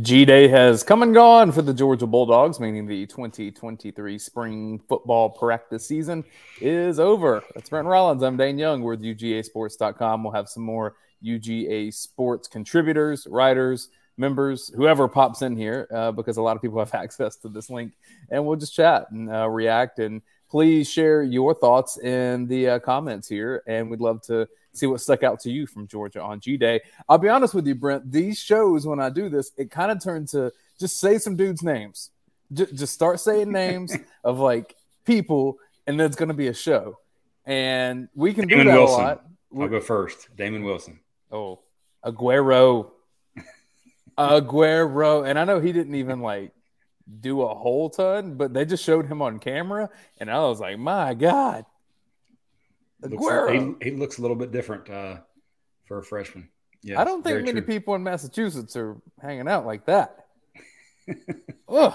G Day has come and gone for the Georgia Bulldogs, meaning the 2023 spring football practice season is over. That's Brent Rollins. I'm Dayne Young. We're at UGAsports.com. We'll have some more UGA sports contributors, writers, members, whoever pops in here, uh, because a lot of people have access to this link, and we'll just chat and uh, react. And please share your thoughts in the uh, comments here, and we'd love to see what stuck out to you from Georgia on G Day. I'll be honest with you, Brent. These shows, when I do this, it kind of turns to just say some dudes' names. J- just start saying names of like people, and then it's going to be a show. And we can Damon do that Wilson. a lot. I'll go first. Damon Wilson. Oh, Aguero. Aguero. And I know he didn't even like do a whole ton, but they just showed him on camera. And I was like, my God. Looks, Aguero. he, he looks a little bit different uh, for a freshman. Yeah, I don't think many people in Massachusetts are hanging out like that. Ugh.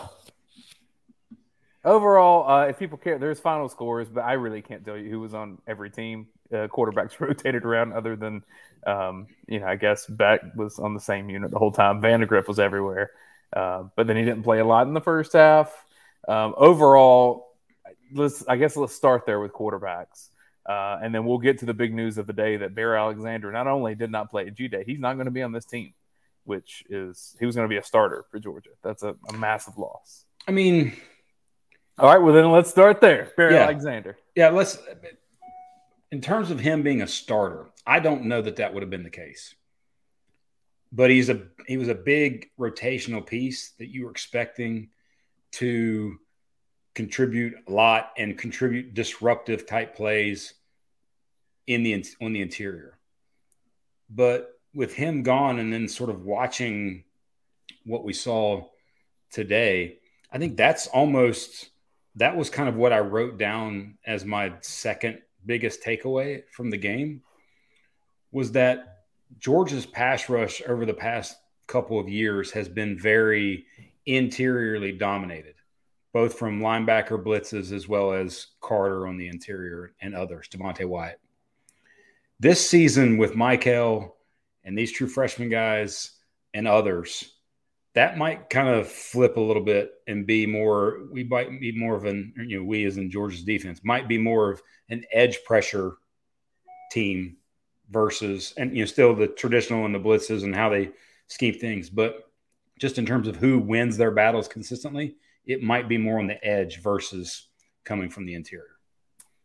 Overall, uh, if people care, there's final scores, but I really can't tell you who was on every team. Uh, quarterbacks rotated around, other than, um, you know, I guess Beck was on the same unit the whole time. Vandagriff was everywhere, uh, but then he didn't play a lot in the first half. Um, overall, let's I guess let's start there with quarterbacks. Uh, and then we'll get to the big news of the day that Bear Alexander not only did not play at G Day, he's not going to be on this team, which is he was going to be a starter for Georgia. That's a, a massive loss. I mean, All right, well then let's start there. Bear Yeah. Alexander. yeah, let's. In terms of him being a starter, I don't know that that would have been the case. But he's a he was a big rotational piece that you were expecting to contribute a lot and contribute disruptive type plays in the on the interior. But with him gone and then sort of watching what we saw today, I think that's almost that was kind of what I wrote down as my second biggest takeaway from the game was that Georgia's pass rush over the past couple of years has been very interiorly dominated, both from linebacker blitzes as well as Carter on the interior and others, Devonte Wyatt. This season with Mykel and these true freshman guys and others, that might kind of flip a little bit and be more we might be more of an you know we as in georgia's defense might be more of an edge pressure team versus and you know still the traditional and the blitzes and how they scheme things but just in terms of who wins their battles consistently it might be more on the edge versus coming from the interior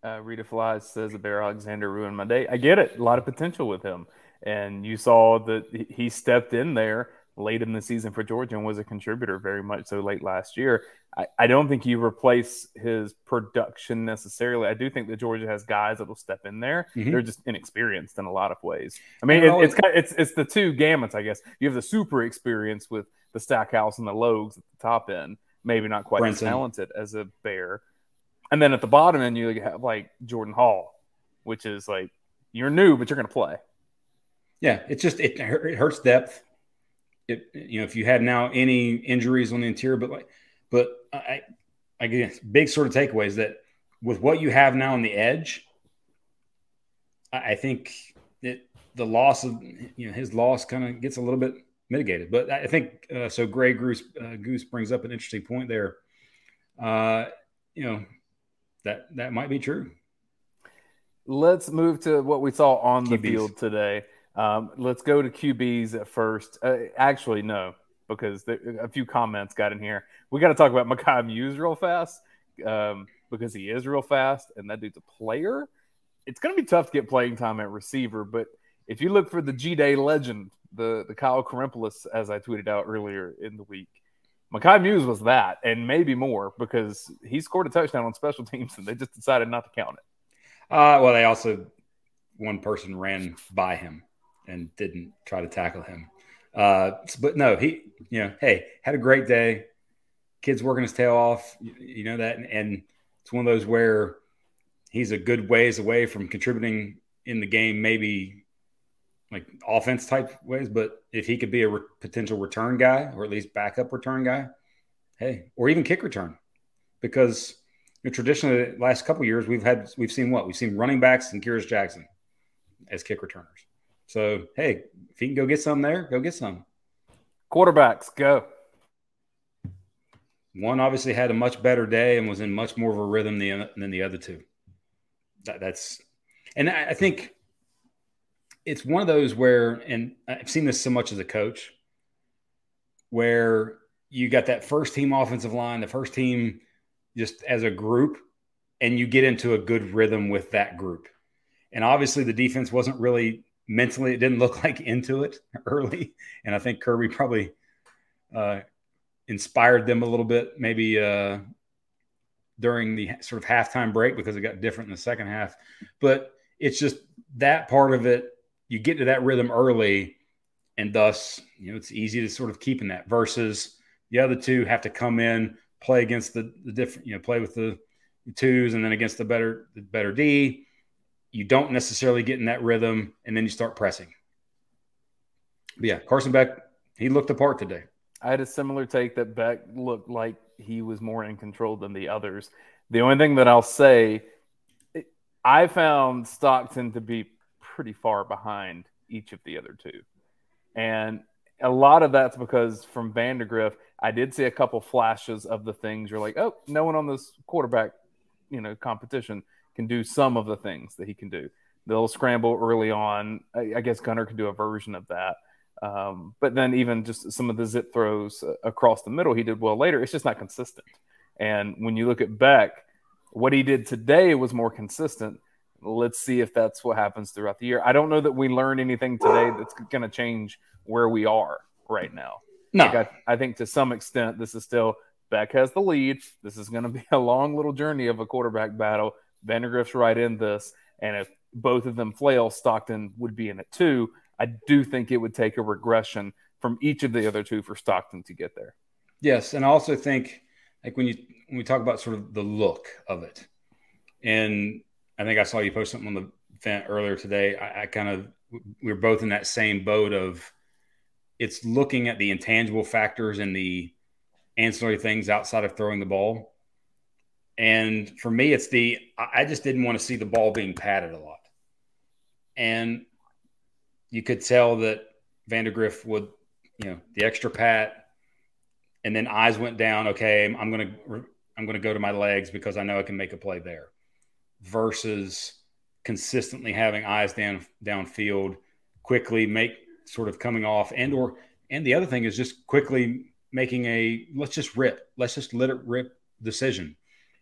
Uh, Rita Flies says that Bear Alexander ruined my day. I get it. A lot of potential with him. And you saw that he- stepped in there late in the season for Georgia and was a contributor very much so late last year. I, I don't think you replace his production necessarily. I do think that Georgia has guys that will step in there. Mhm. They're just inexperienced in a lot of ways. I mean, it, it's kind of, it's it's the two gamuts, I guess. You have the super experience with the Stackhouse and the Logs at the top end, maybe not quite as talented as a Bear. And then at the bottom end, you have like Jordan Hall, which is like you're new, but you're going to play. Yeah, it's just it, it hurts depth. It you know if you had now any injuries on the interior, but like, but I I guess big sort of takeaways that with what you have now on the edge, I, I think that the loss of you know his loss kind of gets a little bit mitigated. But I think uh, so. Gray Goose uh, Goose brings up an interesting point there. Uh, you know that that might be true. Let's move to what we saw on the field today. Um, let's go to QBs at first. Uh, actually, no, because there, a few comments got in here. We got to talk about Mekhi Mews real fast um, because he is real fast, and that dude's a player. It's going to be tough to get playing time at receiver, but if you look for the G Day legend, the the Kyle Karempelis, as I tweeted out earlier in the week, Mekhi Mews was that, and maybe more because he scored a touchdown on special teams, and they just decided not to count it. Uh, well, they also one person ran by him and didn't try to tackle him. Uh, but no, he, you know, hey, had a great day. Kid's working his tail off. You, know that, and, and it's one of those where he's a good ways away from contributing in the game, maybe like offense type ways. But if he could be a re- potential return guy or at least backup return guy, hey, or even kick return, because you know, traditionally the last couple of years we've had we've seen what we've seen running backs and Kearis Jackson as kick returners. So hey, if he can go get some there, go get some. Quarterbacks, go. One obviously had a much better day and was in much more of a rhythm than, than the other two. That, that's, and I, I think it's one of those where, and I've seen this so much as a coach, where you got that first team offensive line, the first team just as a group, and you get into a good rhythm with that group. And obviously, the defense wasn't really mentally, it didn't look like into it early. And I think Kirby probably uh, inspired them a little bit, maybe uh, during the sort of halftime break because it got different in the second half. But it's just that part of it. You get to that rhythm early, and thus, you know, it's easy to sort of keep in that versus the other two have to come in, play against the, the different, you know, play with the twos and then against the better, the better D. You don't necessarily get in that rhythm, and then you start pressing. But yeah, Carson Beck, he looked the part today. I had a similar take that Beck looked like he was more in control than the others. The only thing that I'll say, I found Stockton to be pretty far behind each of the other two. And a lot of that's because from Vandagriff, I did see a couple flashes of the things you're like, oh, no one on this quarterback, you know, competition can do some of the things that he can do. They'll scramble early on. I, I guess Gunner can do a version of that. Um, but then even just some of the zip throws uh, across the middle, he did well later. It's just not consistent. And when you look at Beck, what he did today was more consistent. Let's see if that's what happens throughout the year. I don't know that we learned anything today that's going to change where we are right now. No, like I, I think to some extent this is still Beck has the lead. This is going to be a long little journey of a quarterback battle. Vandagriff's right in this, and if both of them flail, Stockton would be in it too. I do think it would take a regression from each of the other two for Stockton to get there. Yes, and I also think like when you when we talk about sort of the look of it, and I think I saw you post something on the vent earlier today. I, I kind of we are both in that same boat of it's looking at the intangible factors and the ancillary things outside of throwing the ball. And for me, it's the I just didn't want to see the ball being padded a lot. And you could tell that Vandagriff would, you know, the extra pat, and then eyes went down. Okay, I'm gonna I'm gonna go to my legs because I know I can make a play there, versus consistently having eyes down downfield, quickly make sort of coming off, and or and the other thing is just quickly making a let's just rip, let's just let it rip decision.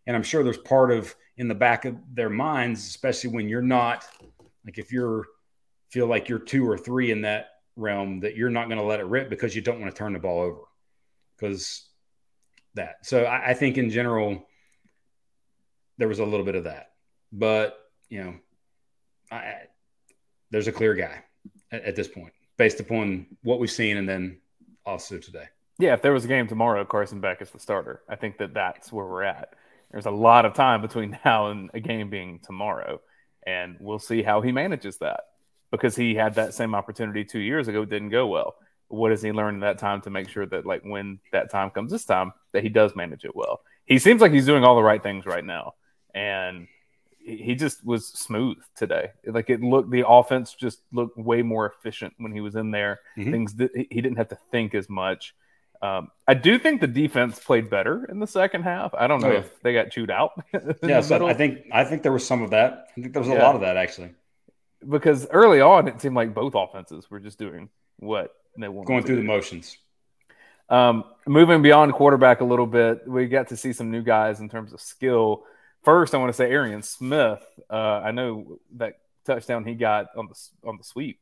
And I'm sure there's part of in the back of their minds, especially when you're not like if you're feel like you're two or three in that realm that you're not going to let it rip because you don't want to turn the ball over because that. So I, I, think in general, there was a little bit of that, but you know, I, there's a clear guy at, at this point based upon what we've seen and then also today. Yeah, if there was a game tomorrow, Carson Beck is the starter. I think that that's where we're at. There's a lot of time between now and a game being tomorrow, and we'll see how he manages that because he had that same opportunity two years ago, didn't go well. What does he learn in that time to make sure that, like, when that time comes this time, that he does manage it well? He seems like he's doing all the right things right now, and he just was smooth today. Like it looked, the offense just looked way more efficient when he was in there. Mm-hmm. Things that he didn't have to think as much. Um, I do think the defense played better in the second half. I don't know oh, yeah. if they got chewed out. yeah, so I think I think there was some of that. I think there was yeah. a lot of that actually because early on it seemed like both offenses were just doing what they wanted. Going through do. the motions. Um, moving beyond quarterback a little bit, we got to see some new guys in terms of skill. First, I want to say Arian Smith. Uh, I know that touchdown he got on the on the sweep.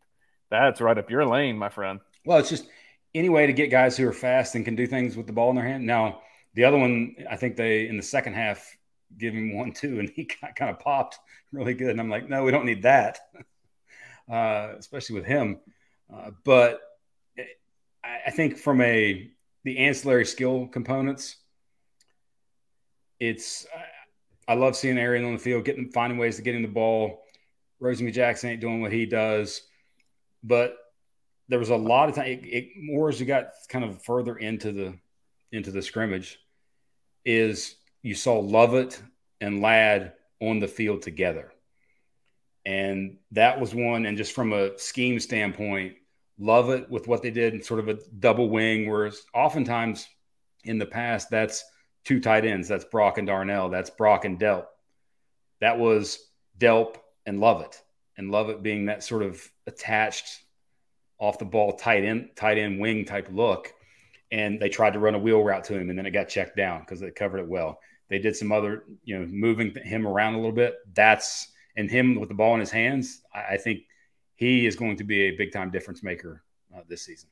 That's right up your lane, my friend. Well, it's just any way to get guys who are fast and can do things with the ball in their hand. Now, the other one, I think they in the second half give him one two, and he kind of popped really good. And I'm like, no, we don't need that, uh, especially with him. Uh, but I think from a the ancillary skill components, it's I love seeing Arian on the field, getting finding ways to get him the ball. Rosie Jackson ain't doing what he does, but there was a lot of time. It, it, more as you got kind of further into the into the scrimmage, is you saw Lovett and Ladd on the field together. And that was one. And just from a scheme standpoint, Lovett with what they did in sort of a double wing, whereas oftentimes in the past, that's two tight ends. That's Brock and Darnell. That's Brock and Delp. That was Delp and Lovett, and Lovett being that sort of attached off the ball tight end, tight end wing type look. And they tried to run a wheel route to him, and then it got checked down because they covered it well. They did some other, you know, moving him around a little bit. That's and him with the ball in his hands. I, I think he is going to be a big time difference maker uh, this season.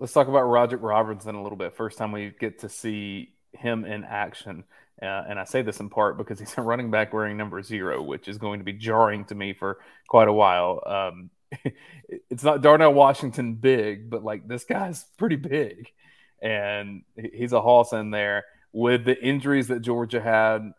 Let's talk about Roderick Robinson a little bit. First time we get to see him in action. Uh, and I say this in part because he's a running back wearing number zero, which is going to be jarring to me for quite a while. Um, it's not Darnell Washington big, but like this guy's pretty big. And he's a hoss in there with the injuries that Georgia had.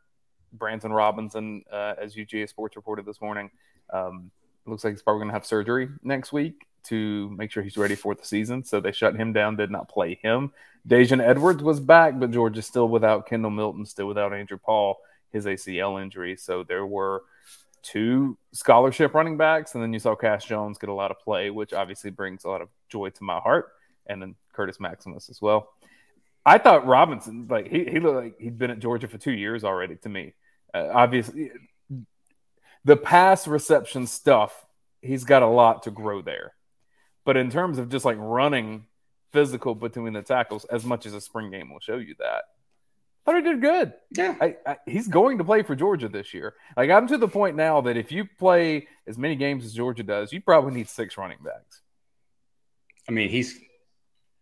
Branson Robinson, uh, as UGA Sports reported this morning, um, looks like he's probably going to have surgery next week to make sure he's ready for the season. So they shut him down, did not play him. Daijun Edwards was back, but Georgia's still without Kendall Milton, still without Andrew Paul, his ACL injury. So there were two scholarship running backs, and then you saw Cash Jones get a lot of play, which obviously brings a lot of joy to my heart, and then Curtis Maximus as well. I thought Robinson, like he, he looked like he'd been at Georgia for two years already to me. Uh, obviously, the pass reception stuff, he's got a lot to grow there. But in terms of just like running physical between the tackles, as much as a spring game will show you that, I thought he did good. Yeah, I, I, he's going to play for Georgia this year. Like I'm to the point now that if you play as many games as Georgia does, you probably need six running backs. I mean, he's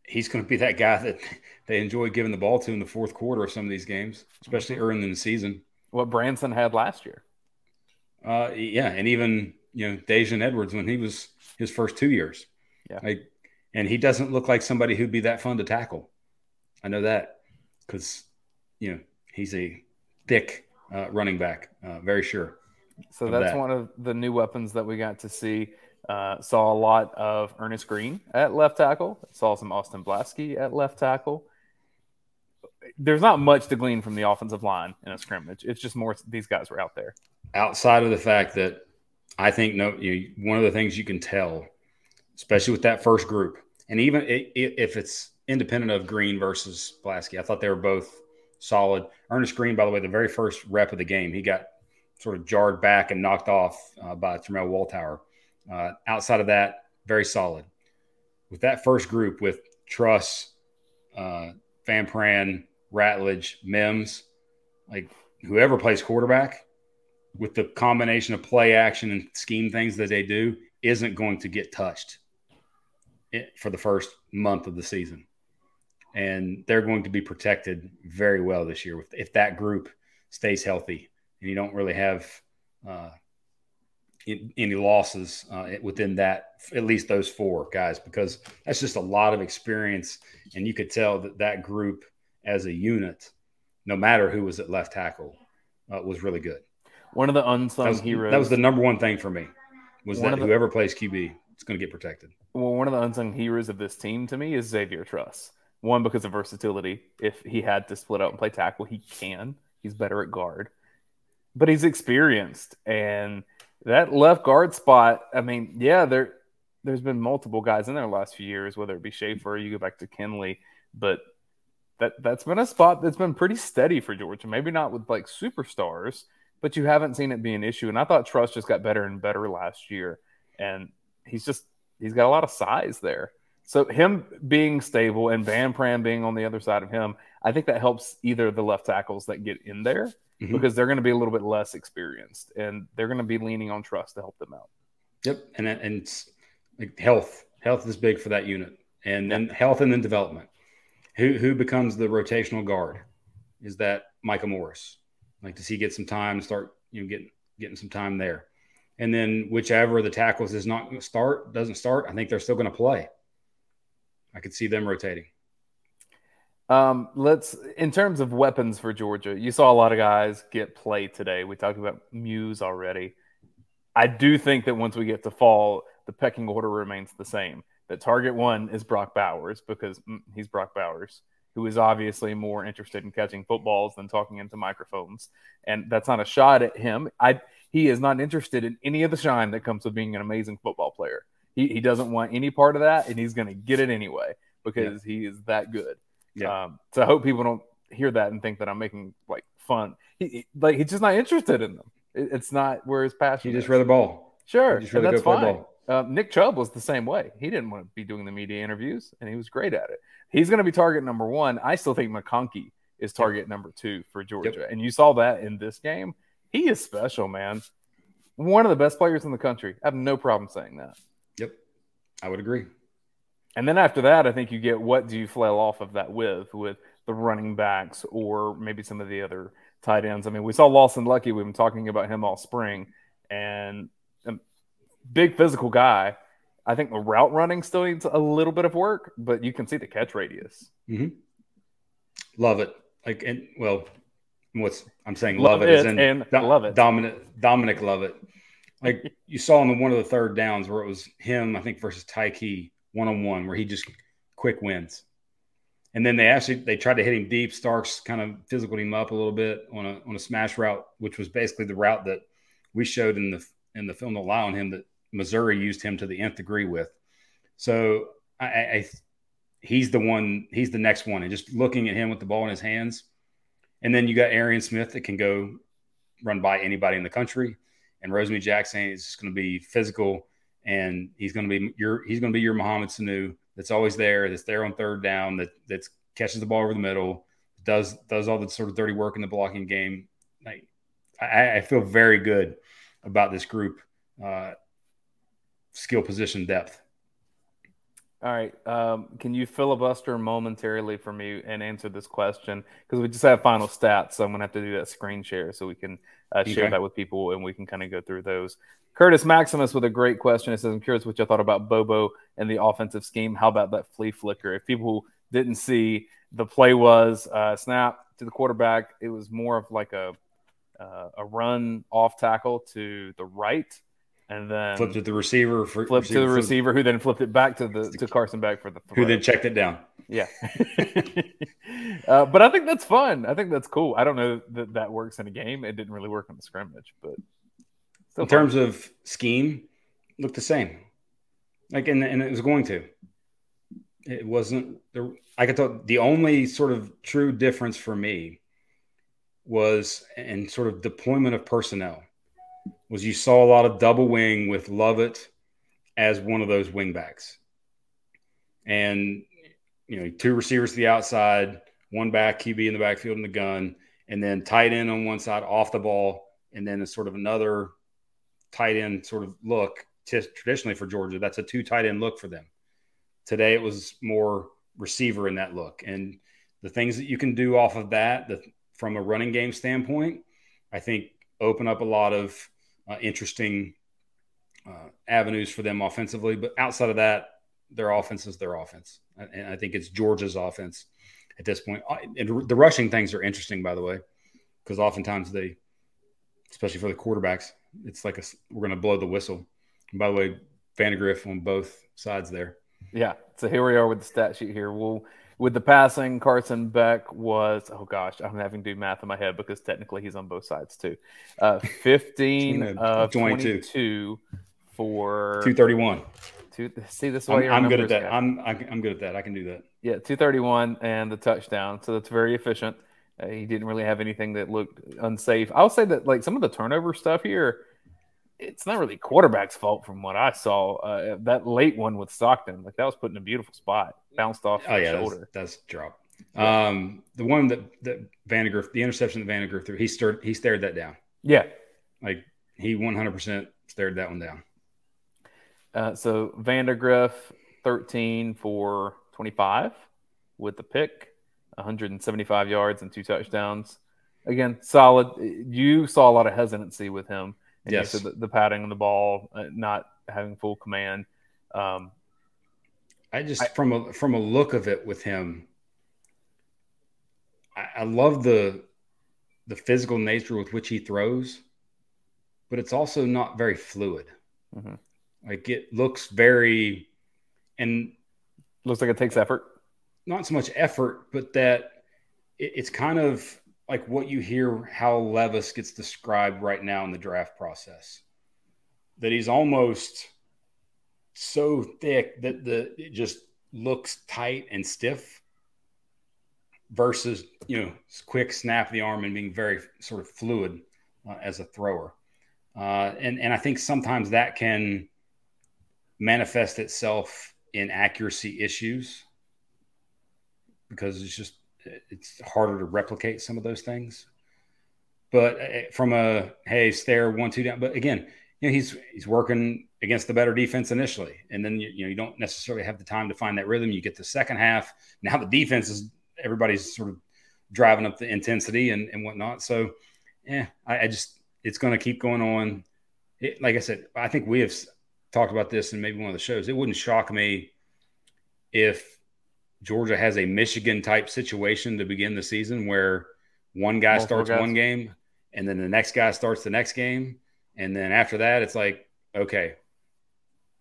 he's going to be that guy that they enjoy giving the ball to in the fourth quarter of some of these games, especially early in the season. What Branson had last year. Uh, yeah, and even you know Daijun Edwards when he was his first two years. Yeah, like, and he doesn't look like somebody who'd be that fun to tackle. I know that because you know he's a thick uh, running back, uh, very sure. So that's that. one of the new weapons that we got to see. Uh, saw a lot of Earnest Greene at left tackle. Saw some Austin Blaske at left tackle. There's not much to glean from the offensive line in a scrimmage. It's just more these guys were out there. Outside of the fact that I think no, you, one of the things you can tell, especially with that first group, and even if it's independent of Greene versus Blaske, I thought they were both solid. Earnest Greene, by the way, the very first rep of the game, he got sort of jarred back and knocked off uh, by Tramel Walthour uh, outside of that, very solid. With that first group with Truss, uh, Van Pran, Ratledge, Mims, like whoever plays quarterback, with the combination of play action and scheme things that they do, isn't going to get touched for the first month of the season. And they're going to be protected very well this year if that group stays healthy and you don't really have uh, any losses uh, within that, at least those four guys, because that's just a lot of experience. And you could tell that that group as a unit, no matter who was at left tackle, uh, was really good. One of the unsung that was, heroes. That was the number one thing for me was one that the, whoever plays QB is going to get protected. Well, one of the unsung heroes of this team to me is Xavier Truss. One because of versatility. If he had to split out and play tackle, he can. He's better at guard, but he's experienced and that left guard spot, I mean, yeah, there there's been multiple guys in there the last few years, whether it be Shaffer, you go back to Kindley, but that that's been a spot that's been pretty steady for Georgia. Maybe not with like superstars, but you haven't seen it be an issue. And I thought Truss just got better and better last year, and he's just he's got a lot of size there. So him being stable and Van Pran being on the other side of him, I think that helps either the left tackles that get in there mm-hmm. because they're going to be a little bit less experienced and they're going to be leaning on Truss to help them out. Yep, and and like health, health is big for that unit, and then health and then development. Who who becomes the rotational guard? Is that Micah Morris? Like, does he get some time to start? You know, getting getting some time there, and then whichever the tackles is not to start doesn't start. I think they're still going to play. I could see them rotating. Um, let's in terms of weapons for Georgia, you saw a lot of guys get play today. We talked about Mews already. I do think that once we get to fall, the pecking order remains the same. That target one is Brock Bowers because mm, he's Brock Bowers, who is obviously more interested in catching footballs than talking into microphones. And that's not a shot at him. I he is not interested in any of the shine that comes with being an amazing football player. He, he doesn't want any part of that, and he's going to get it anyway because he is that good. Yeah. Um, so I hope people don't hear that and think that I'm making like fun. He, he- like he's just not interested in them. It- it's not where his passion. He just is. rather ball. sure, He just and that's fine. ball. Um, Nick Chubb was the same way. He didn't want to be doing the media interviews, and he was great at it. He's going to be target number one. I still think McConkey is target number two for Georgia, and you saw that in this game. He is special, man. One of the best players in the country. I have no problem saying that. Yep. I would agree. And then after that, I think you get what do you flail off of that with, with the running backs or maybe some of the other tight ends. I mean, we saw Lawson Luckie. We've been talking about him all spring, and a big physical guy. I think the route running still needs a little bit of work, but you can see the catch radius. Mm-hmm. Lovett. Like, and well, what's I'm saying Love love, it is it in and Do- love it. Dominic Dominic Lovett. Like you saw in the one of the third downs where it was him, I think, versus Tyke one on one, where he just quick wins. And then they actually they tried to hit him deep. Starks kind of physical him up a little bit on a on a smash route, which was basically the route that we showed in the in the film to lie on him that Missouri used him to the nth degree with. So I, I I- he's the one, he's the next one, and just looking at him with the ball in his hands. And then you got Arian Smith that can go run by anybody in the country, and Rosemy-Jacksaint is just going to be physical, and he's going to be your he's going to be your Mohamed Sanu that's always there, that's there on third down, that that catches the ball over the middle, does does all the sort of dirty work in the blocking game. Like I, I feel very good about this group, uh, skill position depth. All right. Um, can you filibuster momentarily for me and answer this question? Because we just have final stats, so I'm gonna have to do that screen share so we can uh, share that with people and we can kind of go through those. Curtis Maximus with a great question. It says, "I'm curious what you thought about Bobo and the offensive scheme. How about that flea flicker? If people didn't see, the play was uh, snap to the quarterback. It was more of like a uh, a run off tackle to the right, and then Flipped to the receiver, for, flipped to the flipped- receiver, who then flipped it back to the to Carson Beck for the throw. who then checked it down. Yeah. uh, but I think that's fun. I think that's cool. I don't know that that works in a game. It didn't really work in the scrimmage, but in fun. terms of scheme, looked the same. Like, and, and it was going to. It wasn't there. I could tell the only sort of true difference for me was in sort of deployment of personnel was you saw a lot of double wing with Lovett as one of those wing backs. And you know, two receivers to the outside, one back QB in the backfield in the gun, and then tight end on one side off the ball, and then a sort of another tight end sort of look. T- traditionally for Georgia, that's a two tight end look for them. Today it was more receiver in that look, and the things that you can do off of that, the, from a running game standpoint, I think open up a lot of uh, interesting uh, avenues for them offensively. But outside of that, their offense is their offense, and I think it's Georgia's offense at this point. Uh, And the rushing things are interesting, by the way, because oftentimes they, especially for the quarterbacks, it's like a, we're going to blow the whistle. And by the way, Vandagriff on both sides there. Yeah. So here we are with the stat sheet here. We'll with the passing, Carson Beck was oh gosh, I'm having to do math in my head because technically he's on both sides too. Uh, 15 Between the of 22. 22 for Two thirty one. two. See this way. I'm, I'm good at that. I'm I- I'm good at that. I can do that. Yeah, 231 and the touchdown. So that's very efficient. Uh, he didn't really have anything that looked unsafe. I'll say that like some of the turnover stuff here, it's not really quarterback's fault from what I saw. Uh, that late one with Stockton, like that was put in a beautiful spot, bounced off Oh yeah, that's, shoulder. that's drop. Um, the one that that Vandagriff, the interception that Vandagriff threw, he stirred he stared that down. Yeah. Like he 100 percent stared that one down. Uh, so Vandagriff, 13 for 25 with the pick, 175 yards and two touchdowns. Again, solid. You saw a lot of hesitancy with him. And Yes. the, the padding on the ball, uh, not having full command. Um, I just I- from a from a look of it with him, I, I love the the physical nature with which he throws, but it's also not very fluid. Mhm. Like it looks very, and looks like it takes effort. not so much effort, but that it, it's kind of like what you hear how Levis gets described right now in the draft process. That he's almost so thick that the it just looks tight and stiff versus you know quick snap of the arm and being very sort of fluid uh, as a thrower. Uh, and and I think sometimes that can manifest itself in accuracy issues because it's just it's harder to replicate some of those things. But uh, from a hey, stare one two down. But again, you know he's he's working against the better defense initially, and then you, you know you don't necessarily have the time to find that rhythm. You get the second half. Now the defense is everybody's sort of driving up the intensity and, and whatnot. So, yeah, I, I just it's going to keep going on. It, like I said, I think we have talked about this in maybe one of the shows. It wouldn't shock me if Georgia has a Michigan type situation to begin the season where one guy Multiple starts guys. one game and then the next guy starts the next game. And then after that, it's like, okay,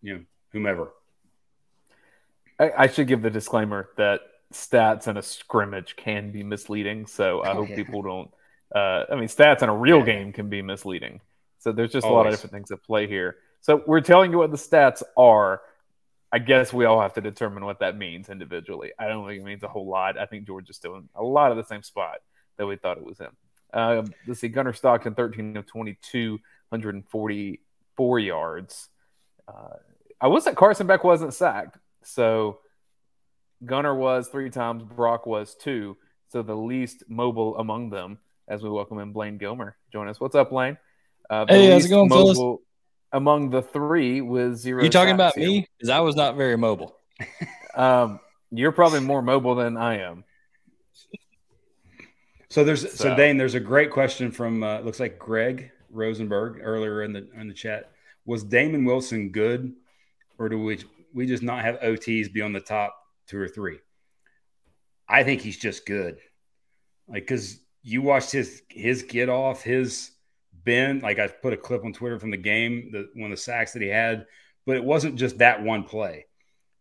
you know, whomever. I, I should give the disclaimer that stats in a scrimmage can be misleading. So I oh, hope yeah. people don't. Uh, I mean, stats in a real yeah. game can be misleading. So there's just Always. a lot of different things at play here. So we're telling you what the stats are. I guess we all have to determine what that means individually. I don't think it means a whole lot. I think George is still in a lot of the same spot that we thought it was in. Uh, let's see, Gunner Stockton, 13 of 22, 144 yards. Uh, I will say Carson Beck wasn't sacked. So Gunner was three times, Brock was two. So the least mobile among them as we welcome in Blayne Gilmer. Join us. What's up, Blayne? Uh, hey, how's it going, fellas? Among the three with zero. You talking about here. me? Because I was not very mobile. um, you're probably more mobile than I am. So there's so, so Dayne, there's a great question from uh, looks like Greg Rosenberg earlier in the in the chat. Was Damon Wilson good, or do we we just not have OTs be on the top two or three. I think he's just good. Like, cause you watched his his get off, his bend. Like I put a clip on Twitter from the game, the one of the sacks that he had, but it wasn't just that one play.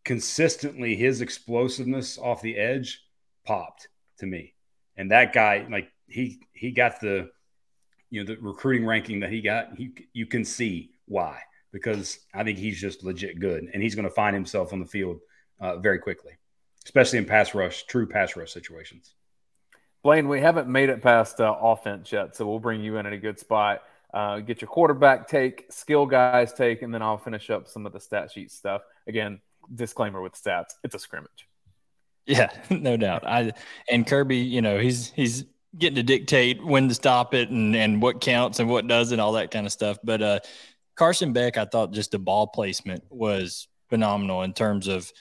Consistently, his explosiveness off the edge popped to me. And that guy, like he he got the you know the recruiting ranking that he got. He you can see why because I think he's just legit good, and he's going to find himself on the field uh, very quickly especially in pass rush, true pass rush situations. Blayne, we haven't made it past uh, offense yet, so we'll bring you in at a good spot. Uh, get your quarterback take, skill guys take, and then I'll finish up some of the stat sheet stuff. Again, disclaimer with stats: it's a scrimmage. Yeah, no doubt. I and Kirby, you know, he's he's getting to dictate when to stop it and and what counts and what doesn't, all that kind of stuff. But uh, Carson Beck, I thought just the ball placement was phenomenal in terms of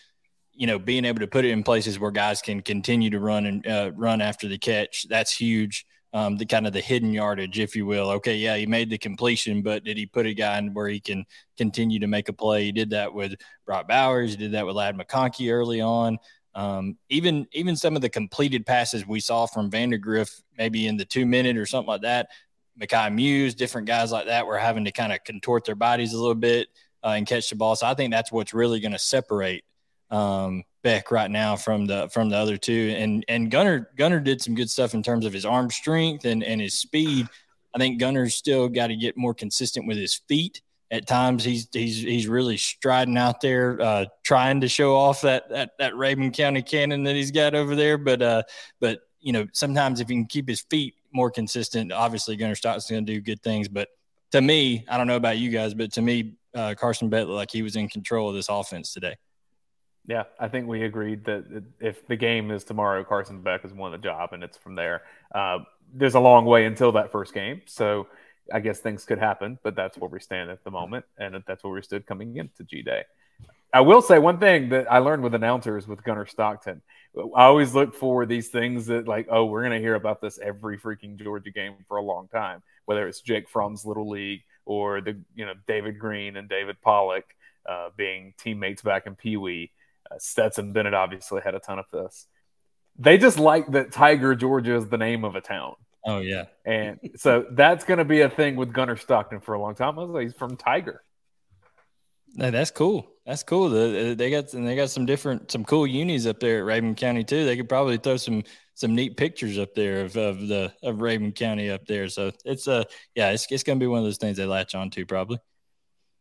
you know, being able to put it in places where guys can continue to run and uh, run after the catch, that's huge. Um, the kind of the hidden yardage, if you will. Okay, yeah, he made the completion, but did he put a guy in where he can continue to make a play? He did that with Brock Bowers. He did that with Ladd McConkey early on. Um, even even some of the completed passes we saw from Vandagriff, maybe in the two minute or something like that. Mekhi Mews, different guys like that were having to kind of contort their bodies a little bit uh, and catch the ball. So I think that's what's really going to separate um, Beck right now from the from the other two. And and Gunner Gunner did some good stuff in terms of his arm strength and and his speed. I think Gunner's still got to get more consistent with his feet. At times, he's he's he's really striding out there, uh, trying to show off that that that Rabun County cannon that he's got over there. But uh, but you know, sometimes if he can keep his feet more consistent, obviously Gunner Stockton's going to do good things. But to me, I don't know about you guys, but to me, uh, Carson Beck like he was in control of this offense today. Yeah, I think we agreed that if the game is tomorrow, Carson Beck has won the job, and it's from there. Uh, there's a long way until that first game, so I guess things could happen, but that's where we stand at the moment, and that's where we stood coming into G Day. I will say one thing that I learned with announcers with Gunner Stockton. I always look for these things that, like, oh, we're going to hear about this every freaking Georgia game for a long time, whether it's Jake Fromm's Little League or the, you know, David Greene and David Pollack uh, being teammates back in Pee Wee Stetson Bennett obviously had a ton of this. They just like that Tiger, Georgia is the name of a town. Oh yeah, and so that's going to be a thing with Gunner Stockton for a long time. I was like, he's from Tiger. No, that's cool. That's cool. The, they got and they got some different, some cool unis up there at Rabun County too. They could probably throw some some neat pictures up there of, of the of Rabun County up there. So it's a uh, yeah, it's it's gonna be one of those things they latch on to probably.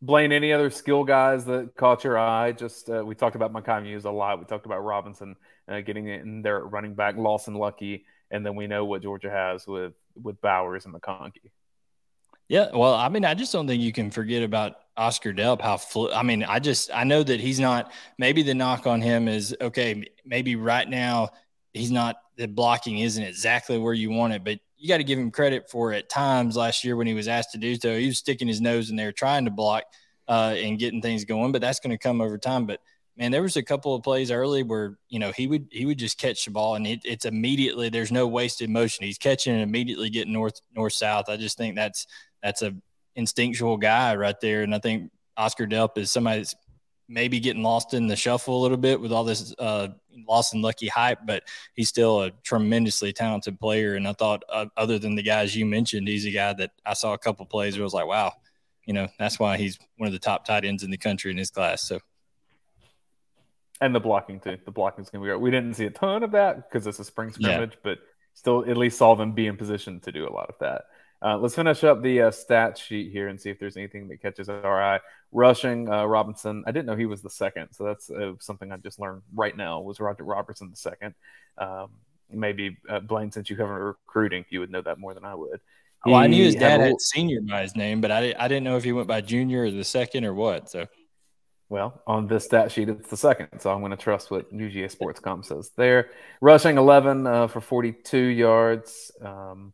Blayne, any other skill guys that caught your eye? Just uh, we talked about Mekhi Mews a lot. We talked about Robinson uh, getting in there at running back, Lawson Luckie, and then we know what Georgia has with with Bowers and McConkey. Yeah, well, I mean, I just don't think you can forget about Oscar Delp. How I mean, I just I know that he's not. Maybe the knock on him is okay. Maybe right now he's not the blocking isn't exactly where you want it, but you got to give him credit for at times last year when he was asked to do so, he was sticking his nose in there trying to block uh, and getting things going. But that's going to come over time. But man, there was a couple of plays early where you know he would he would just catch the ball and it, it's immediately there's no wasted motion. He's catching and immediately getting north north south. I just think that's that's a instinctual guy right there, and I think Oscar Delp is somebody that's maybe getting lost in the shuffle a little bit with all this uh, and Luckie hype, but he's still a tremendously talented player. And I thought, uh, other than the guys you mentioned, he's a guy that I saw a couple plays where I was like, wow, you know, that's why he's one of the top tight ends in the country in his class. So, and the blocking too. The blocking is going to be great. We didn't see a ton of that because it's a spring scrimmage, yeah. but still at least saw them be in position to do a lot of that. Uh, let's finish up the uh, stat sheet here and see if there's anything that catches our eye. Rushing uh, Robinson, I didn't know he was the second, so that's uh, something I just learned right now. Was Roderick Robinson the second? Um, maybe uh, Blayne, since you cover recruiting, you would know that more than I would. Well, I knew his dad had, had senior by his name, but I, I didn't know if he went by junior or the second or what. So, well, on this stat sheet, it's the second, so I'm going to trust what UGA Sports.com says there. Rushing 11 uh, for 42 yards. Um,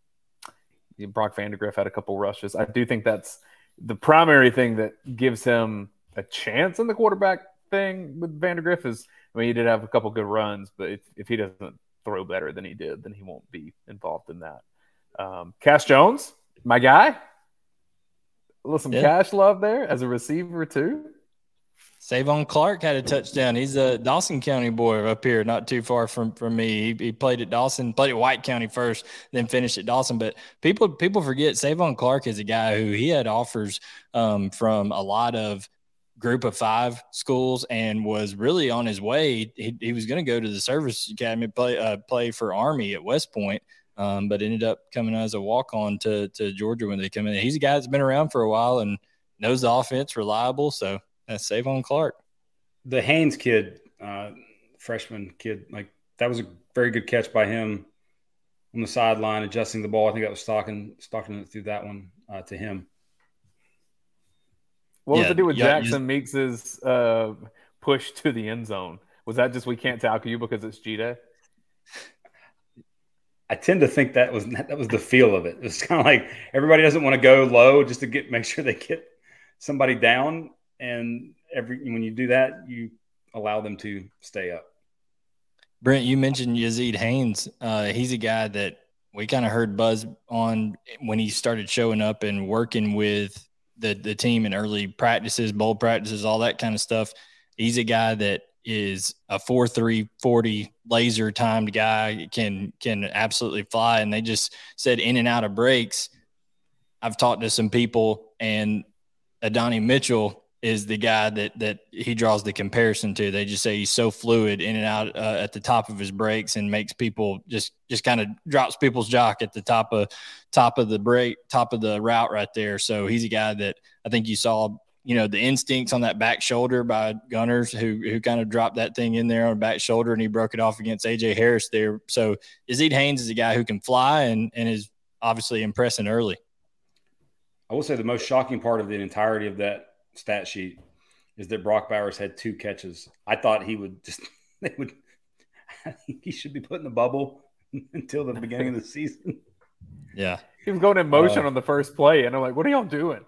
Brock Vandagriff had a couple rushes. I do think that's the primary thing that gives him a chance in the quarterback thing with Vandagriff is I mean he did have a couple good runs, but if, if he doesn't throw better than he did, then he won't be involved in that. Um, Cash Jones, my guy, a little some yeah. cash love there as a receiver too. Sevaughn Clark had a touchdown. He's a Dawson County boy up here, not too far from, from me. He, he, played at Dawson, played at White County first, then finished at Dawson. But people people forget Sevaughn Clark is a guy who he had offers um, from a lot of group of five schools and was really on his way. He, he was going to go to the service academy play uh, play for Army at West Point. Um, but ended up coming as a walk on to, to Georgia when they come in. He's a guy that's been around for a while and knows the offense, reliable. So that's Sevaughn Clark. The Haynes kid, uh, freshman kid, like that was a very good catch by him on the sideline, adjusting the ball. I think that was stalking stalking it through that one uh, to him. What yeah, was it do with yeah, Jackson Meeks's uh, push to the end zone? Was that just we can't tackle you because it's G Day? I tend to think that was that was the feel of it. It's kind of like everybody doesn't want to go low just to get make sure they get somebody down, and every when you do that, you allow them to stay up. Brent, you mentioned Yazeed Haynes. Uh, he's a guy that we kind of heard buzz on when he started showing up and working with the the team in early practices, bowl practices, all that kind of stuff. He's a guy that is a four three forty laser timed guy can can absolutely fly. And they just said in and out of breaks. I've talked to some people and Adonai Mitchell is the guy that that he draws the comparison to. They just say he's so fluid in and out uh, at the top of his breaks and makes people just just kind of drops people's jock at the top of top of the break, top of the route right there. So he's a guy that I think you saw, you know, the instincts on that back shoulder by Gunners who who kind of dropped that thing in there on the back shoulder and he broke it off against AJ Harris there. So Yazeed Haynes is a guy who can fly and and is obviously impressing early. I will say the most shocking part of the entirety of that stat sheet is that Brock Bowers had two catches. I thought he would just they would I think he should be put in the bubble until the beginning of the season. Yeah. He was going in motion uh, on the first play, and I'm like, what are y'all doing?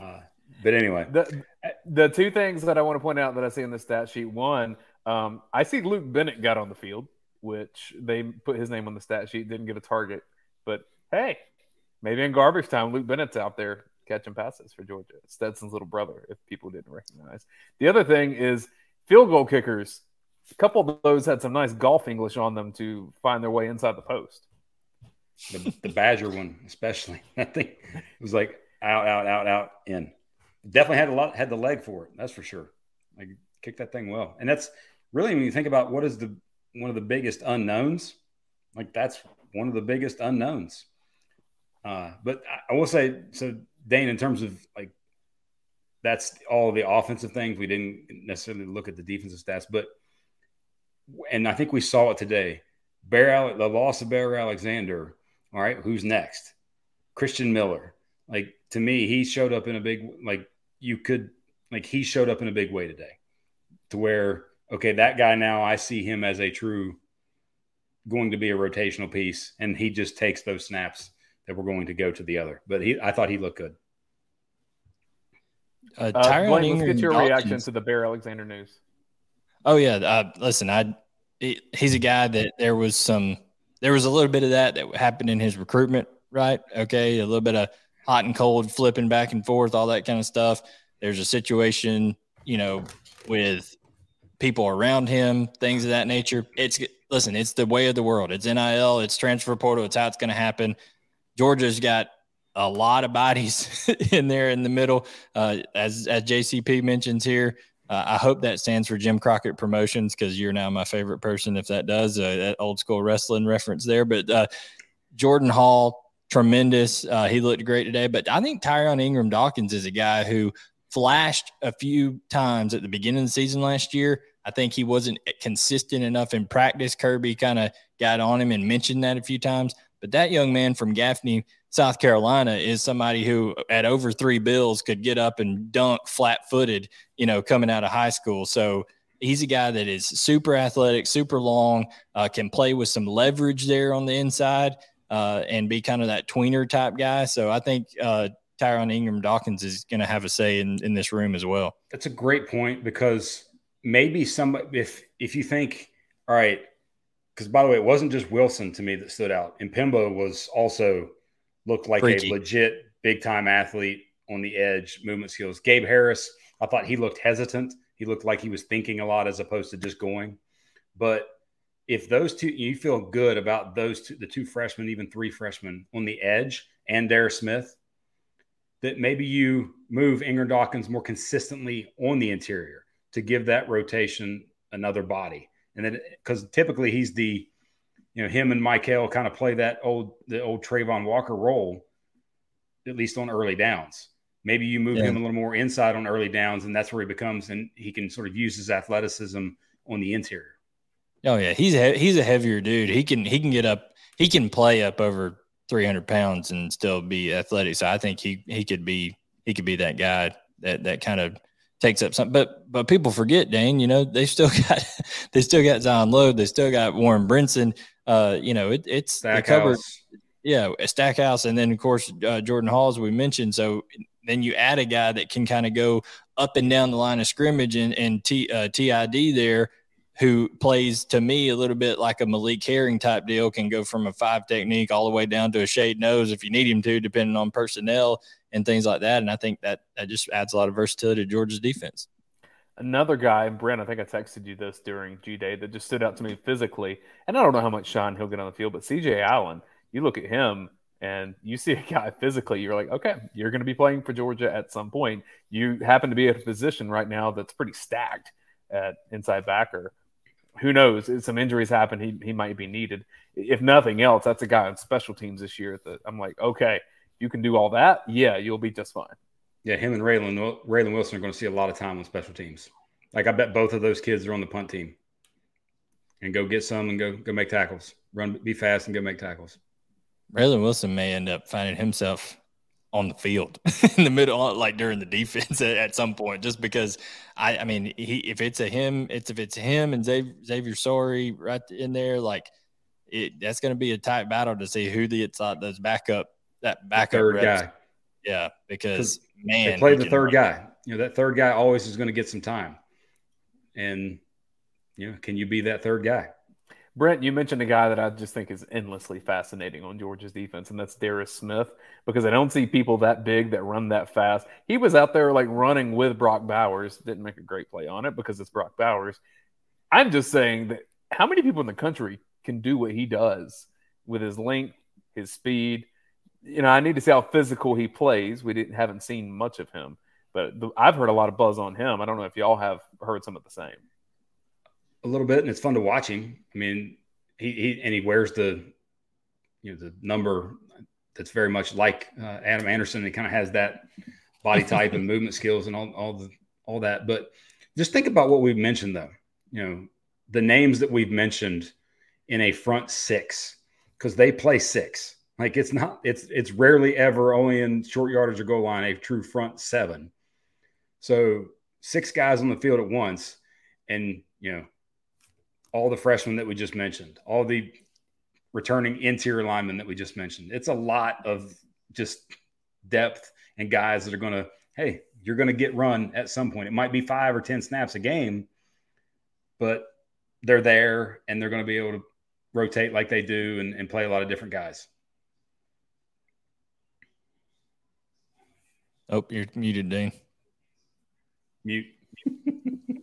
uh, but anyway. The the two things that I want to point out that I see in the stat sheet, one, um, I see Luke Bennett got on the field, which they put his name on the stat sheet, didn't get a target. But hey, maybe in garbage time, Luke Bennett's out there catching passes for Georgia. Stetson's little brother, if people didn't recognize. The other thing is field goal kickers. A couple of those had some nice golf English on them to find their way inside the post. The, the Badger one, especially. I think it was like out, out, out, out, in. Definitely had a lot, had the leg for it. That's for sure. Like kicked that thing well, and that's really when you think about what is the one of the biggest unknowns. Like that's one of the biggest unknowns. Uh, but I will say, so Dayne, in terms of like that's all the offensive things. We didn't necessarily look at the defensive stats, but and I think we saw it today. Bear the loss of Bear Alexander. All right, who's next? Christian Miller. Like to me, he showed up in a big like you could like he showed up in a big way today, to where okay, that guy now I see him as a true going to be a rotational piece, and he just takes those snaps that we're going to go to the other. But he, I thought he looked good. Uh, uh, Blayne, let's get your Dawkins. reaction to the Bear Alexander news. Oh yeah, uh, listen, I he, he's a guy that there was some there was a little bit of that that happened in his recruitment, right? Okay, a little bit of hot and cold flipping back and forth, all that kind of stuff. There's a situation, you know, with people around him, things of that nature. It's listen, it's the way of the world. It's NIL, it's transfer portal, it's how it's going to happen. Georgia's got a lot of bodies in there in the middle, uh, as as JCP mentions here. Uh, I hope that stands for Jim Crockett Promotions because you're now my favorite person if that does. Uh, that old school wrestling reference there. But uh, Jordan Hall, tremendous. Uh, he looked great today. But I think Tyrion Ingram Dawkins is a guy who flashed a few times at the beginning of the season last year. I think he wasn't consistent enough in practice. Kirby kind of got on him and mentioned that a few times. But that young man from Gaffney, South Carolina, is somebody who, at over three bills, could get up and dunk flat footed, you know, coming out of high school. So he's a guy that is super athletic, super long, uh, can play with some leverage there on the inside uh, and be kind of that tweener type guy. So I think uh, Tyrion Ingram Dawkins is going to have a say in, in this room as well. That's a great point because maybe somebody, if if you think, all right, because by the way, it wasn't just Wilson to me that stood out. And M'Pemba was also looked like Freaky. a legit big time athlete on the edge, movement skills. Gabe Harris, I thought he looked hesitant. He looked like he was thinking a lot as opposed to just going. But if those two, you feel good about those two, the two freshmen, even three freshmen on the edge, and Darris Smith, that maybe you move Ingram Dawkins more consistently on the interior to give that rotation another body. And then because typically he's the, you know, him and Mykel kind of play that old the old Travon Walker role, at least on early downs. Maybe you move yeah. him a little more inside on early downs, and that's where he becomes, and he can sort of use his athleticism on the interior. Oh yeah, he's a he's a heavier dude. He can he can get up. He can play up over 300 pounds and still be athletic. So I think he he could be he could be that guy that that kind of takes up some. But but people forget, Dayne. You know they still got they still got Zion Logue. They still got Warren Brinson. Uh, you know it, it's Stackhouse. the cover. Yeah, Stackhouse, and then of course uh, Jordan Hall, as we mentioned. So then you add a guy that can kind of go up and down the line of scrimmage and and T, uh, TID there who plays to me a little bit like a Malik Herring type deal, can go from a five technique all the way down to a shade nose if you need him to, depending on personnel and things like that. And I think that that just adds a lot of versatility to Georgia's defense. Another guy, Brent, I think I texted you this during G Day that just stood out to me physically. And I don't know how much shine he'll get on the field, but CJ Allen, you look at him and you see a guy physically, you're like, okay, you're going to be playing for Georgia at some point. You happen to be at a position right now that's pretty stacked at inside backer who knows? If some injuries happen, he, he might be needed. If nothing else, that's a guy on special teams this year that I'm like, okay, you can do all that. Yeah, you'll be just fine. Yeah, him and Raylen, Raylen Wilson are going to see a lot of time on special teams. Like I bet both of those kids are on the punt team and go get some and go go make tackles. Run, be fast, and go make tackles. Raylen Wilson may end up finding himself on the field in the middle, like during the defense at, at, some point, just because I, I mean, he, if it's a him, it's if it's him and Xavier, Xavier Sorey right in there, like it, that's going to be a tight battle to see who the it's uh, those backup that backup third reps. guy. Yeah, because man, they play the third guy. You know that third guy always is going to get some time, and you know, can you be that third guy? Brent, you mentioned a guy that I just think is endlessly fascinating on Georgia's defense, and that's Darris Smith, because I don't see people that big that run that fast. He was out there like running with Brock Bowers, didn't make a great play on it because it's Brock Bowers. I'm just saying that how many people in the country can do what he does with his length, his speed? You know, I need to see how physical he plays. We didn't haven't seen much of him, but the, I've heard a lot of buzz on him. I don't know if y'all have heard some of the same a little bit, and it's fun to watch him. I mean, he, he and he wears the you know the number that's very much like uh, Adam Anderson. He kind of has that body type and movement skills and all all the all that. But just think about what we've mentioned though. You know, the names that we've mentioned in a front six because they play six. Like it's not it's it's rarely ever only in short yardage or goal line a true front seven. So six guys on the field at once, and you know all the freshmen that we just mentioned, all the returning interior linemen that we just mentioned. It's a lot of just depth and guys that are going to, hey, you're going to get run at some point. It might be five or 10 snaps a game, but they're there and they're going to be able to rotate like they do and, and play a lot of different guys. Oh, you're muted, Dean. Mute.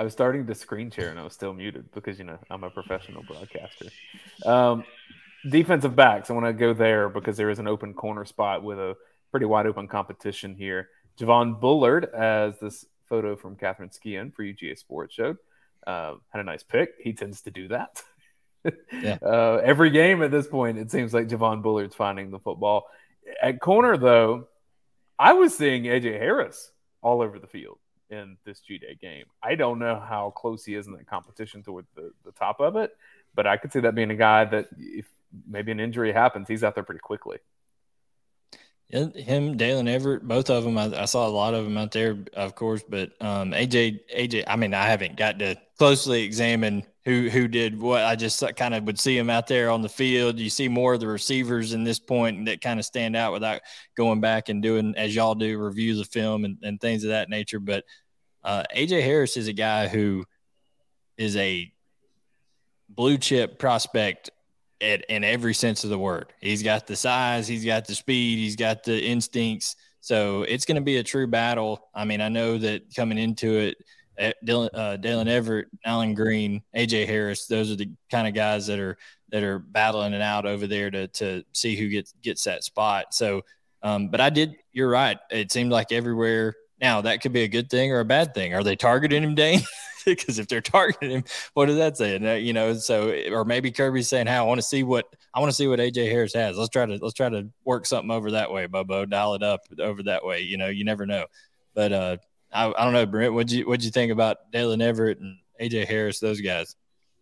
I was starting to screen share and I was still muted because you know I'm a professional broadcaster. Um, defensive backs, I want to go there because there is an open corner spot with a pretty wide open competition here. Javon Bullard, as this photo from Catherine Skian for UGA Sports showed, uh, had a nice pick. He tends to do that. yeah. uh, every game at this point, it seems like Javon Bullard's finding the football. At corner, though, I was seeing AJ Harris all over the field in this G Day game. I don't know how close he is in the competition toward the, the top of it, but I could see that being a guy that if maybe an injury happens, he's out there pretty quickly. Him, Daylen Everette, both of them. I, I, saw a lot of them out there, of course. But um, AJ, AJ. I mean, I haven't got to closely examine who who did what. I just kind of would see him out there on the field. You see more of the receivers in this point that kind of stand out without going back and doing as y'all do reviews of film and, and things of that nature. But uh, AJ Harris is a guy who is a blue chip prospect at, in every sense of the word. He's got the size, he's got the speed, he's got the instincts. So it's going to be a true battle. I mean, I know that coming into it, Dylan, uh, Daylen Everette, Allen Greene, AJ Harris, those are the kind of guys that are that are battling it out over there to to see who gets gets that spot. So, um, but I did. You're right. It seemed like everywhere now that could be a good thing or a bad thing. Are they targeting him, Dayne? because if they're targeting him, what does that say? You know, so or maybe Kirby's saying, "How I want to see what I want to see what AJ Harris has. Let's try to let's try to work something over that way, Bobo. Dial it up over that way. You know, you never know. But uh, I, I don't know, Brent. What'd you what'd you think about Daylen Everette and AJ Harris? Those guys.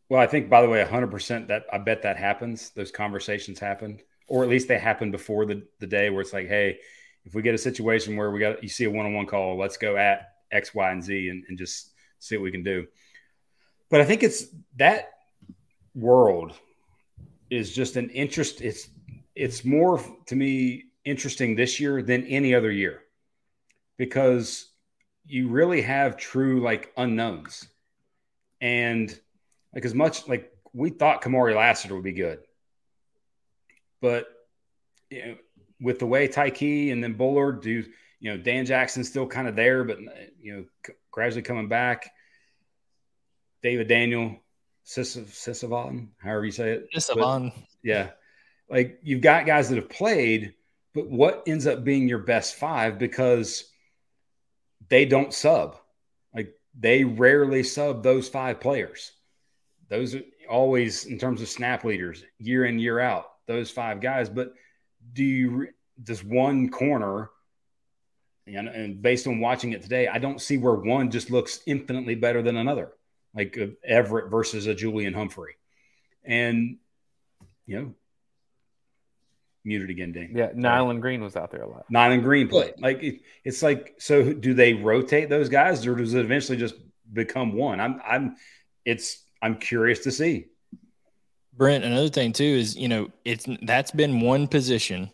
Well, I think by the way, 100 percent that I bet that happens. Those conversations happen, or at least they happen before the the day where it's like, hey if we get a situation where we got you see a one-on-one call, let's go at X, Y, and Z and, and just see what we can do. But I think it's that world is just an interest. It's it's more to me interesting this year than any other year because you really have true like unknowns. And like as much like we thought Kamari Lassiter would be good. But you know, with the way Tyke and then Bullard do, you know, Dan Jackson's still kind of there, but you know, c- gradually coming back. David Daniel, Sisavon, however you say it. Sisavon. Yeah. Like you've got guys that have played, but what ends up being your best five because they don't sub. Like they rarely sub those five players. Those are always in terms of snap leaders, year in, year out, those five guys. But – do you does one corner and, and based on watching it today, I don't see where one just looks infinitely better than another, like Everette versus a Julian Humphrey, and you know, muted again, Dayne. Yeah, Nyland Green was out there a lot. Nyland Green played. Like it, it's like so. Do they rotate those guys, or does it eventually just become one? I'm I'm it's I'm curious to see. Brent, another thing too is you know it's that's been one position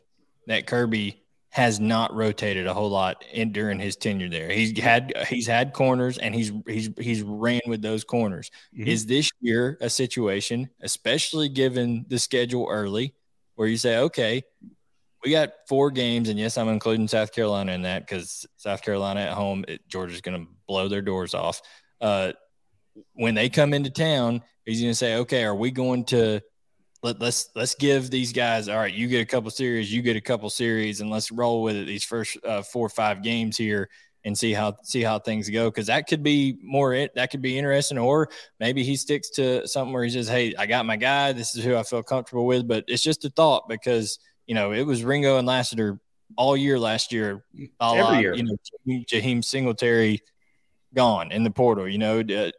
that Kirby has not rotated a whole lot in during his tenure there. He's had he's had corners and he's he's he's ran with those corners. Mm-hmm. Is this year a situation, especially given the schedule early, where you say, okay, we got four games, and yes, I'm including South Carolina in that because South Carolina at home, it, Georgia's going to blow their doors off. Uh, when they come into town, he's going to say, okay, are we going to let, let's let's give these guys all right you get a couple series you get a couple series and let's roll with it these first uh, four or five games here and see how see how things go because that could be more it that could be interesting or maybe he sticks to something where he says hey i got my guy this is who i feel comfortable with but it's just a thought because you know, it was Ringo and Lassiter all year last year. Every la, year. you know, Jaheim Singletary gone in the portal. You know, uh,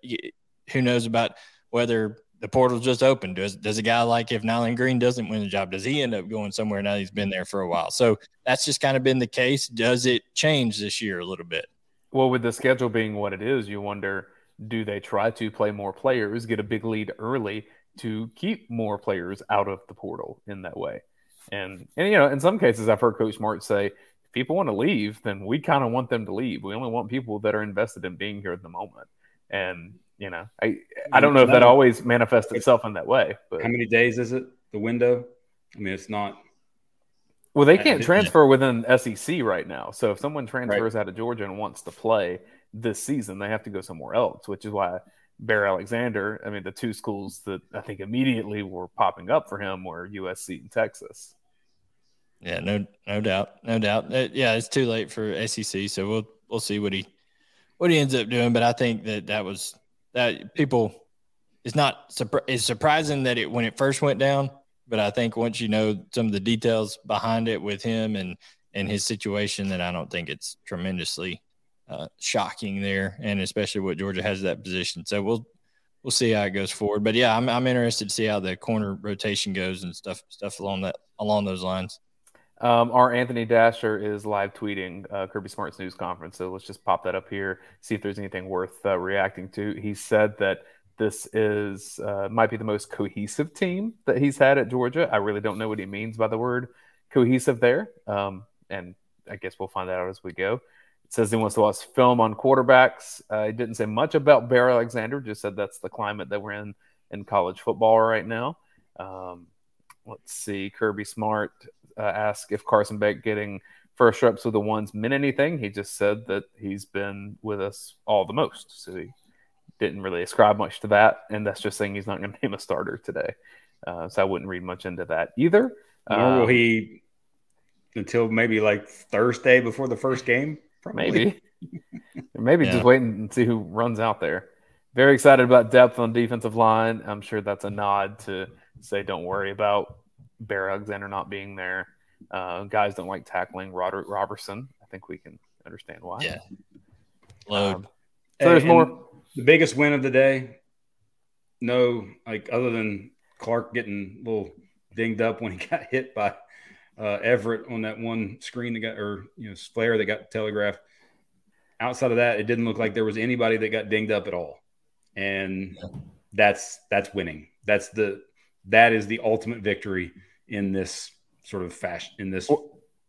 who knows about whether the portal's just open. Does does a guy like if Nyland Green doesn't win the job, does he end up going somewhere now he's been there for a while? So that's just kind of been the case. Does it change this year a little bit? Well, with the schedule being what it is, you wonder do they try to play more players, get a big lead early to keep more players out of the portal in that way? And and you know, in some cases I've heard Coach Smart say, if people want to leave, then we kind of want them to leave. We only want people that are invested in being here at the moment. And you know, I I don't know if that always manifests itself in that way. But How many days is it? The window? I mean, it's not. well, they can't transfer within SEC right now. So if someone transfers out of Georgia and wants to play this season, they have to go somewhere else. Which is why Bear Alexander. I mean, the two schools that I think immediately were popping up for him were USC and Texas. Yeah, no, no doubt, no doubt. Uh, yeah, it's too late for SEC, so we'll we'll see what he what he ends up doing. But I think that that was that people it's not it's surprising that it when it first went down, but I think once you know some of the details behind it with him and and his situation, then I don't think it's tremendously uh, shocking there, and especially what Georgia has that position. So we'll we'll see how it goes forward. But yeah, I'm I'm interested to see how the corner rotation goes and stuff stuff along that along those lines. Um, our Anthony Dasher is live tweeting uh, Kirby Smart's news conference. So let's just pop that up here, see if there's anything worth uh, reacting to. He said that this is uh, might be the most cohesive team that he's had at Georgia. I really don't know what he means by the word cohesive there, um, and I guess we'll find that out as we go. It says he wants to watch film on quarterbacks. Uh, he didn't say much about Bear Alexander. Just said that's the climate that we're in in college football right now. Um, let's see. Kirby Smart uh, asked if Carson Beck getting first reps with the ones meant anything. He just said that he's been with us all the most. So he didn't really ascribe much to that. And that's just saying he's not going to name a starter today. Uh, so I wouldn't read much into that either. Nor will Um, he until maybe like Thursday before the first game. Probably. Maybe. Maybe Yeah. just wait and see who runs out there. Very excited about depth on defensive line. I'm sure that's a nod to say don't worry about Bear Alexander not being there. Uh, guys don't like tackling Roderick Robinson. I think we can understand why. Yeah. Load. Um, so there's more. The biggest win of the day. No, like other than Clark getting a little dinged up when he got hit by uh, Everette on that one screen that got, or you know, flare that got telegraphed. Outside of that, it didn't look like there was anybody that got dinged up at all, and that's that's winning. That's the that is the ultimate victory in this sort of fashion in this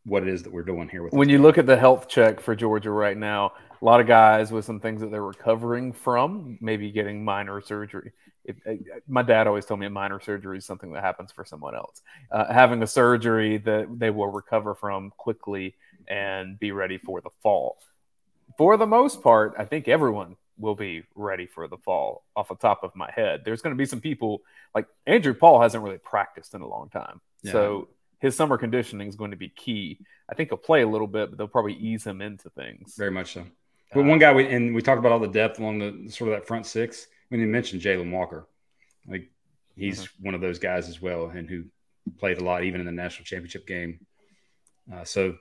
what it is that we're doing here with when you game. look at the health check for Georgia right now, a lot of guys with some things that they're recovering from, maybe getting minor surgery. If, uh, my dad always told me a minor surgery is something that happens for someone else. Uh, having a surgery that they will recover from quickly and be ready for the fall. For the most part, I think everyone will be ready for the fall off the top of my head. There's going to be some people like Andrew Paul hasn't really practiced in a long time. Yeah. So his summer conditioning is going to be key. I think he'll play a little bit, but they'll probably ease him into things. Very much so. But one guy, we, and we talked about all the depth along the sort of that front six. When you mentioned Jalon Walker, like he's one of those guys as well, and who played a lot even in the national championship game. Uh, so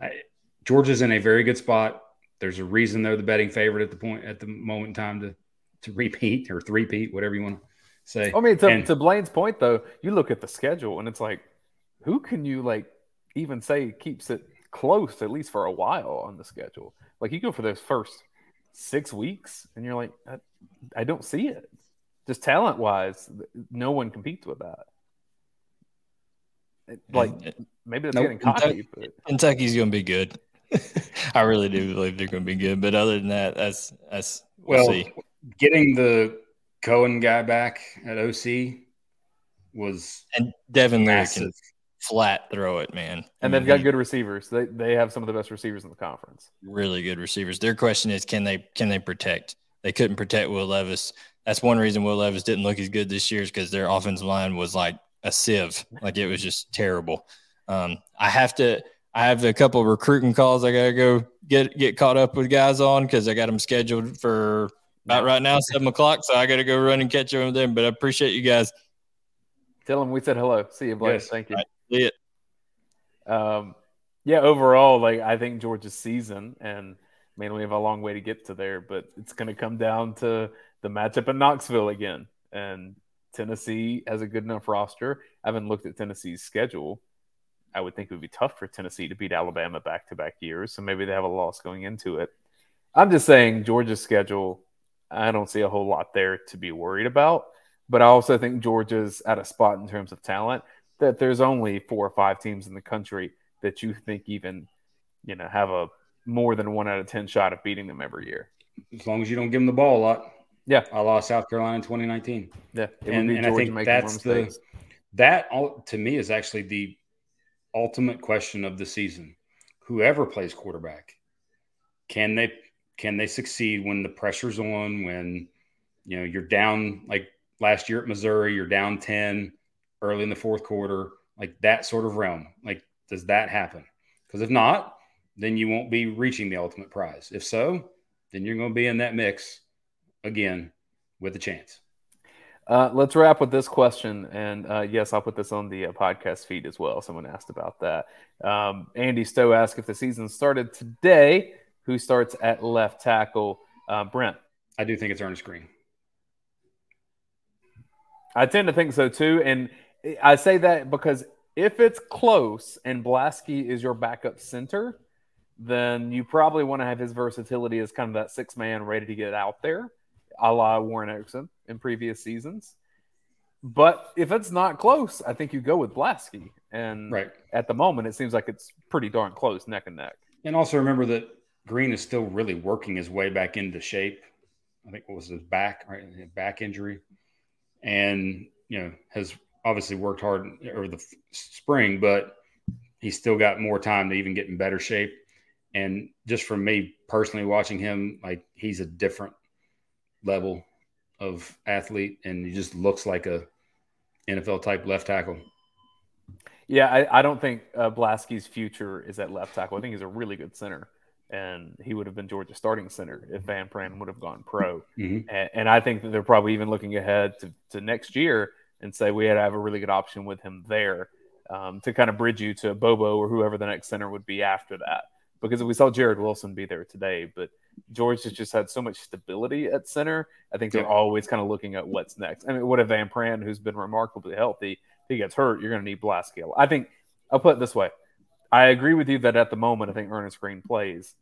I, Georgia's in a very good spot. There's a reason they're the betting favorite at the point at the moment in time to to repeat or three-peat, whatever you want to say. I mean, to, And- to Blayne's point, though, you look at the schedule and it's like, who can you like even say keeps it close at least for a while on the schedule? Like you go for those first six weeks, and you're like, I, I don't see it. Just talent wise, no one competes with that. Like maybe that's Nope. getting cocky, but Kentucky's going to be good. I really do believe they're going to be good. But other than that, that's that's we'll, well, see. getting the Coen guy back at OC was And Devin Leary massive. can flat throw it, man. and I they've got good receivers. They they have some of the best receivers in the conference. really good receivers. Their question is, can they can they protect? They couldn't protect Will Levis. That's one reason Will Levis didn't look as good this year is because their offensive line was like a sieve, like it was just terrible. Um, I have to. I have a couple of recruiting calls I gotta go get get caught up with guys on because I got them scheduled for about right now seven o'clock. So I gotta go run and catch them them. But I appreciate you guys. Tell them we said hello. See you, Blake. Yes. Thank you. Right. See it. Um, yeah, overall, like I think Georgia's season, and I mean, we have a long way to get to there, but it's going to come down to the matchup in Knoxville again. And Tennessee has a good enough roster. I haven't looked at Tennessee's schedule. I would think it would be tough for Tennessee to beat Alabama back to back years. So maybe they have a loss going into it. I'm just saying Georgia's schedule, I don't see a whole lot there to be worried about. But I also think Georgia's at a spot in terms of talent that there's only four or five teams in the country that you think even, you know, have a more than one out of 10 shot of beating them every year. As long as you don't give them the ball a lot. Yeah. I lost South Carolina in 2019. Yeah. And, and I think that's the, that all, to me is actually the ultimate question of the season. Whoever plays quarterback, can they can they succeed when the pressure's on? When you know you're down like last year at Missouri, you're down ten early in the fourth quarter, like that sort of realm. Like, does that happen? Because if not, then you won't be reaching the ultimate prize. If so, then you're going to be in that mix again with a chance. Uh, let's wrap with this question. And uh, yes, I'll put this on the uh, podcast feed as well. Someone asked about that. Um, Andy Stowe asked if the season started today, who starts at left tackle? Uh, Brent. I do think it's Earnest Greene. I tend to think so too. And I say that because if it's close and Blaske is your backup center, then you probably want to have his versatility as kind of that six man ready to get out there, a la Warren Ericson in previous seasons. But if it's not close, I think you go with Blaske. And right. at the moment, it seems like it's pretty darn close, neck and neck. And also remember that Greene is still really working his way back into shape. I think what was his back, right? Back injury. And, you know, has obviously worked hard over the spring, but he's still got more time to even get in better shape. And just from me personally watching him, like he's a different level of athlete, and he just looks like a NFL type left tackle. Yeah, I, I don't think uh, Blaske's future is at left tackle. I think he's a really good center, and he would have been Georgia's starting center if Van Pran would have gone pro. Mm-hmm. And, and, I think that they're probably even looking ahead to, to next year and say we had to have a really good option with him there um, to kind of bridge you to Bobo or whoever the next center would be after that. Because we saw Jared Wilson be there today, but George has just had so much stability at center. I think they're yeah. always kind of looking at what's next. I mean, what if Van Pran, who's been remarkably healthy, if he gets hurt, you're going to need Blaske. I think I'll put it this way. I agree with you that at the moment, I think Earnest Greene plays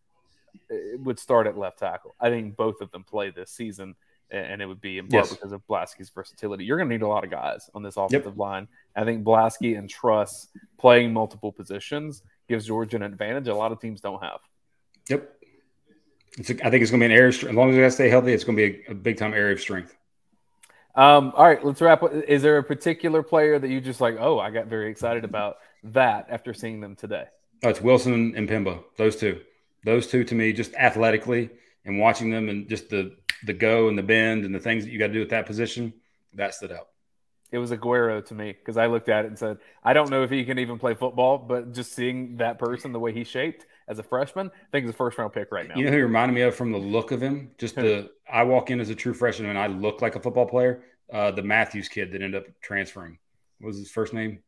it would start at left tackle. I think both of them play this season and it would be in part yes. because of Blaske's versatility. You're going to need a lot of guys on this offensive yep. line. I think Blaske and Truss playing multiple positions gives Georgia an advantage a lot of teams don't have. Yep. It's a, I think it's going to be an area. As long as they stay healthy, it's going to be a, a big time area of strength. Um, all right, let's wrap. Is there a particular player that you just like? Oh, I got very excited about that after seeing them today. Oh, it's Wilson and M'Pemba. Those two. Those two to me, just athletically and watching them and just the the go and the bend and the things that you got to do at that position, that stood out. It was Aguero to me because I looked at it and said, I don't know if he can even play football, but just seeing that person the way he's shaped as a freshman, I think he's a first round pick right now. You know who he reminded me of from the look of him? Just the I walk in as a true freshman and I look like a football player. Uh, the Matthews kid that ended up transferring. What was his first name?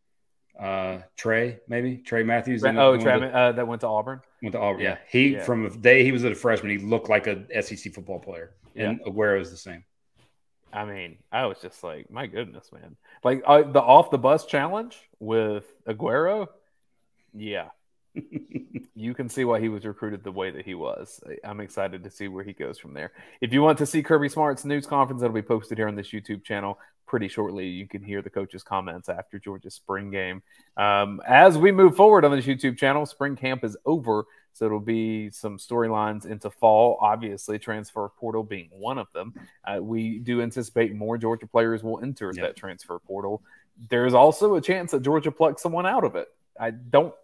Uh, Trey, maybe Trey Matthews. Oh, Trey, the, uh, that went to Auburn. Went to Auburn. Yeah, he yeah. from the day he was a freshman, he looked like a SEC football player and yeah. Aguero is the same. I mean, I was just like, my goodness, man! Like uh, the off the bus challenge with Aguero, yeah, you can see why he was recruited the way that he was. I'm excited to see where he goes from there. If you want to see Kirby Smart's news conference, that'll be posted here on this YouTube channel pretty shortly. You can hear the coach's comments after Georgia's spring game. Um, as we move forward on this YouTube channel, spring camp is over. So it'll be some storylines into fall, obviously, transfer portal being one of them. Uh, we do anticipate more Georgia players will enter yep. that transfer portal. There's also a chance that Georgia plucks someone out of it. I don't,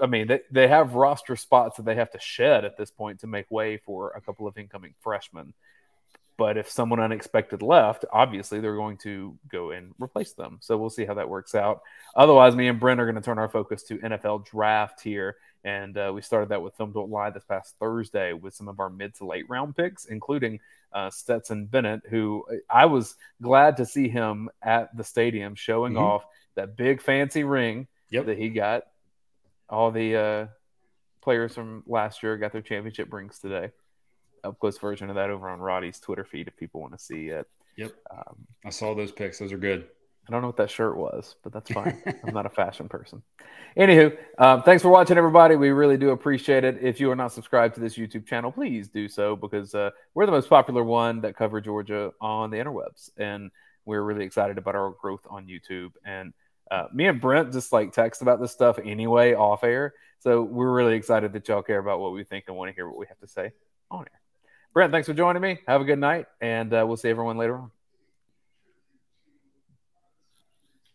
I mean, they, they have roster spots that they have to shed at this point to make way for a couple of incoming freshmen. But if someone unexpected left, obviously they're going to go and replace them. So we'll see how that works out. Otherwise, me and Brent are going to turn our focus to NFL draft here. And uh, we started that with Film Don't Lie this past Thursday with some of our mid to late round picks, including uh, Stetson Bennett, who I was glad to see him at the stadium showing mm-hmm. off that big fancy ring yep. that he got all the uh, players from last year got their championship rings today. Up close version of that over on Roddy's Twitter feed if people want to see it. Yep. Um, I saw those pics. Those are good. I don't know what that shirt was, but that's fine. I'm not a fashion person. Anywho, um, thanks for watching, everybody. We really do appreciate it. If you are not subscribed to this YouTube channel, please do so because uh, we're the most popular one that cover Georgia on the interwebs, and we're really excited about our growth on YouTube. And uh, me and Brent just like text about this stuff anyway off air, so we're really excited that y'all care about what we think and want to hear what we have to say on air. Brent, thanks for joining me. Have a good night, and uh, we'll see everyone later on.